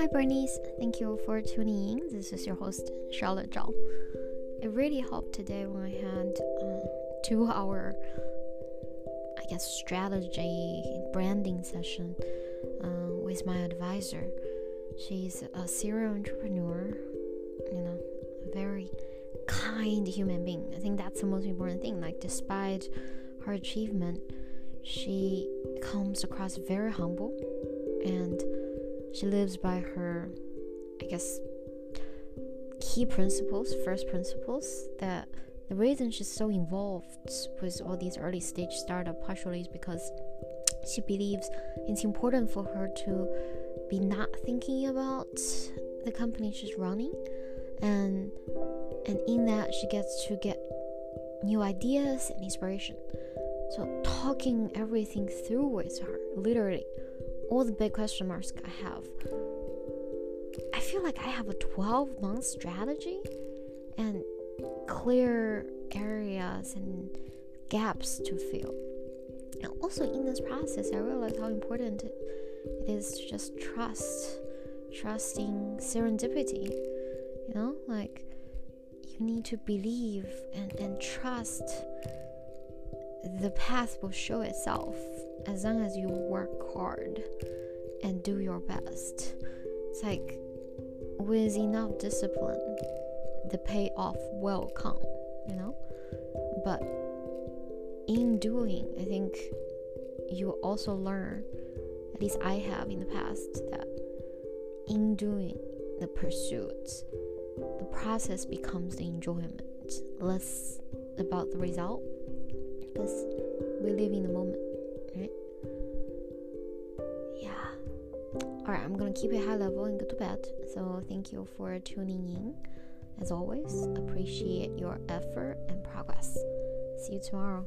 Hi, Bernice. Thank you for tuning in. This is your host, Charlotte Zhao. I really hope today when I had uh, two hour, I guess, strategy branding session uh, with my advisor. She's a serial entrepreneur, you know, very kind human being. I think that's the most important thing. Like, despite her achievement, she comes across very humble and she lives by her, I guess, key principles, first principles that the reason she's so involved with all these early stage startup partially is because she believes it's important for her to be not thinking about the company she's running. And and in that she gets to get new ideas and inspiration. So talking everything through with her literally all the big question marks i have. I feel like i have a 12 month strategy and clear areas and gaps to fill. And also in this process i realized how important it is to just trust trusting serendipity you know? Like you need to believe and, and trust the path will show itself as long as you work hard and do your best. It's like with enough discipline the payoff will come you know? But in doing i think you also learn at least I have in the past, that in doing the pursuits, the process becomes the enjoyment, less about the result, because we live in the moment, Alright, I'm gonna keep it high level and go to bed. So, thank you for tuning in. As always, appreciate your effort and progress. See you tomorrow.